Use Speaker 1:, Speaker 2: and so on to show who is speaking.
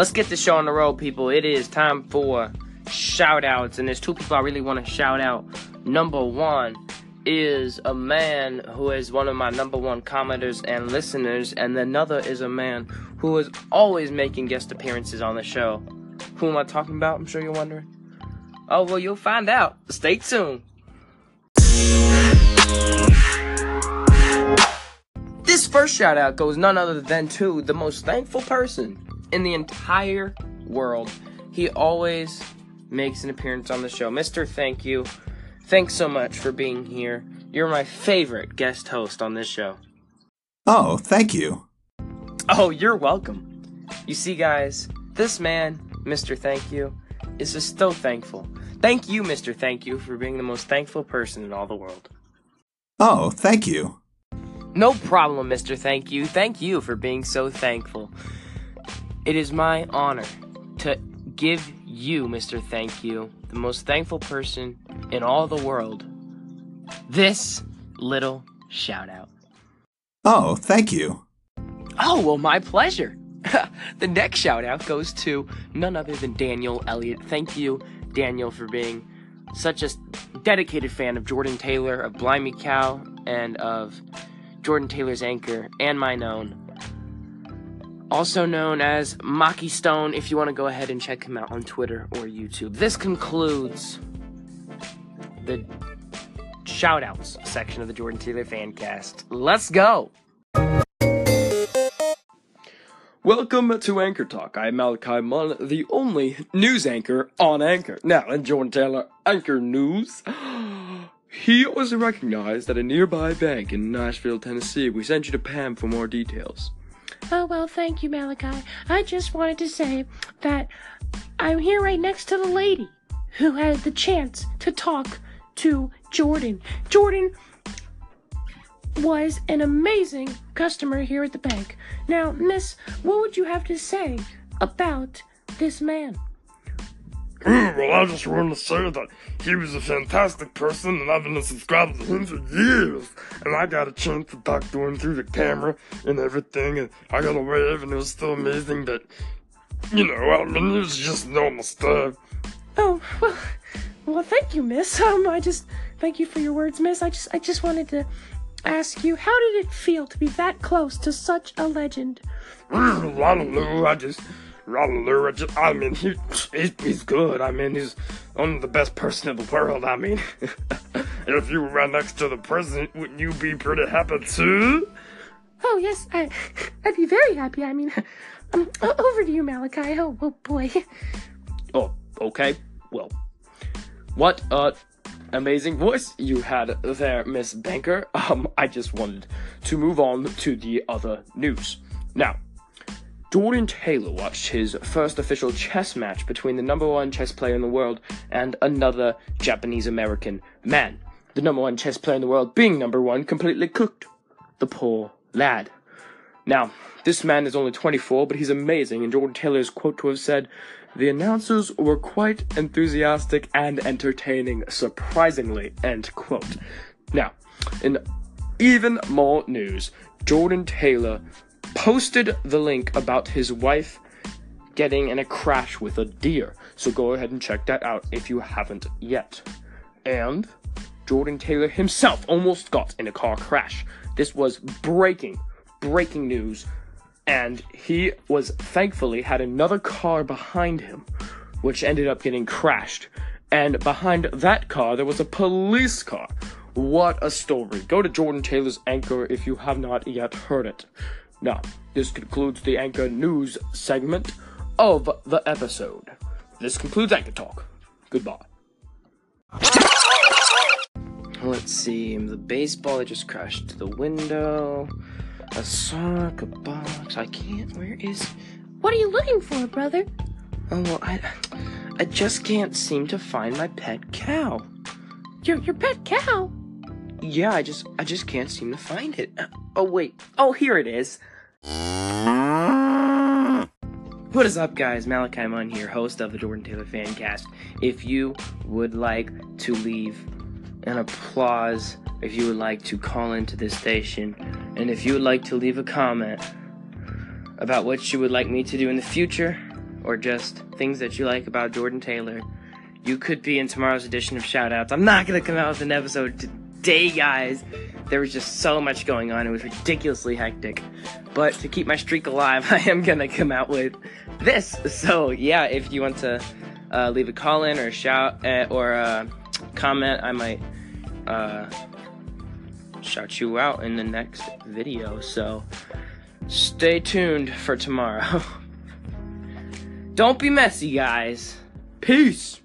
Speaker 1: let's get the show on the road, people. It is time for shout outs, and there's two people I really want to shout out. Number one is a man who is one of my number one commenters and listeners, and another is a man who is always making guest appearances on the show. Who am I talking about? I'm sure you're wondering. Oh, well, you'll find out. Stay tuned. This first shout out goes none other than to the most thankful person in the entire world. He always makes an appearance on the show. Mr. Thank You. Thanks so much for being here. You're my favorite guest host on this show.
Speaker 2: Oh, thank you.
Speaker 1: Oh, you're welcome. You see, guys, this man, Mr. Thank You, is just so thankful. Thank you, Mr. Thank You, for being the most thankful person in all the world.
Speaker 2: Oh, thank you.
Speaker 1: No problem, Mr. Thank You. Thank you for being so thankful. It is my honor to give you, Mr. Thank You, the most thankful person in all the world, this little shout out.
Speaker 2: Oh, thank you.
Speaker 1: Oh, well, my pleasure. the next shout out goes to none other than Daniel Elliott. Thank you, Daniel, for being such a dedicated fan of Jordan Taylor, of Blimey Cow, and of Jordan Taylor's anchor, and mine own. Also known as Maki Stone, if you want to go ahead and check him out on Twitter or YouTube. This concludes the shoutouts section of the Jordan Taylor Fancast. Let's go! Welcome to Anchor Talk. I'm Malachi Munn, the only news anchor on Anchor. Now, in Jordan Taylor Anchor News, he was recognized at a nearby bank in Nashville, Tennessee. We sent you to Pam for more details.
Speaker 3: Oh, well, thank you, Malachi. I just wanted to say that I'm here right next to the lady who had the chance to talk to Jordan. Jordan was an amazing customer here at the bank. Now, Miss, what would you have to say about this man?
Speaker 4: Well, I just wanted to say that he was a fantastic person, and I've been a subscriber to him for years. And I got a chance to talk to him through the camera and everything, and I got a wave, and it was so amazing that, you know, I mean, it was just normal stuff.
Speaker 3: Oh, well, well, thank you, Miss. Um, I just thank you for your words, Miss. I just, I just wanted to ask you, how did it feel to be that close to such a legend?
Speaker 4: Ronaldo, I just, Ronaldo, I just, I mean, he, he's, he's good. I mean, he's one of the best person in the world. I mean, if you were right next to the president, wouldn't you be pretty happy too?
Speaker 3: Oh yes, I, I'd be very happy. I mean, um, over to you, Malachi. Oh, oh boy.
Speaker 1: Oh, okay. Well, what a amazing voice you had there, Miss Banker. Um, I just wanted to move on to the other news. Now, Jordan Taylor watched his first official chess match between the number one chess player in the world and another Japanese American man. The number one chess player in the world being number one completely cooked. The poor lad. Now, this man is only 24, but he's amazing, and Jordan Taylor is quote to have said, The announcers were quite enthusiastic and entertaining, surprisingly, end quote. Now, in even more news, Jordan Taylor posted the link about his wife getting in a crash with a deer, so go ahead and check that out if you haven't yet. And Jordan Taylor himself almost got in a car crash. This was breaking, breaking news. And he was thankfully had another car behind him, which ended up getting crashed. And behind that car, there was a police car. What a story. Go to Jordan Taylor's Anchor if you have not yet heard it. Now, this concludes the Anchor News segment of the episode. This concludes Anchor Talk. Goodbye. Let's see, the baseball that just crashed to the window, a sock, a box. I can't. Where is?
Speaker 3: What are you looking for, brother?
Speaker 1: Oh well, I, I just can't seem to find my pet cow.
Speaker 3: Your your pet cow?
Speaker 1: Yeah, I just I just can't seem to find it. Oh wait. Oh, here it is. What is up, guys? Malachi Munn here, host of the Jordan Taylor Fancast. If you would like to leave an applause, if you would like to call into this station, and if you would like to leave a comment about what you would like me to do in the future, or just things that you like about Jordan Taylor, you could be in tomorrow's edition of Shoutouts. I'm not gonna come out with an episode today, guys. There was just so much going on. It was ridiculously hectic. But to keep my streak alive, I am gonna come out with this. So yeah, if you want to uh, leave a call in or a shout uh, or a comment, I might uh, shout you out in the next video. So stay tuned for tomorrow. Don't be messy, guys. Peace.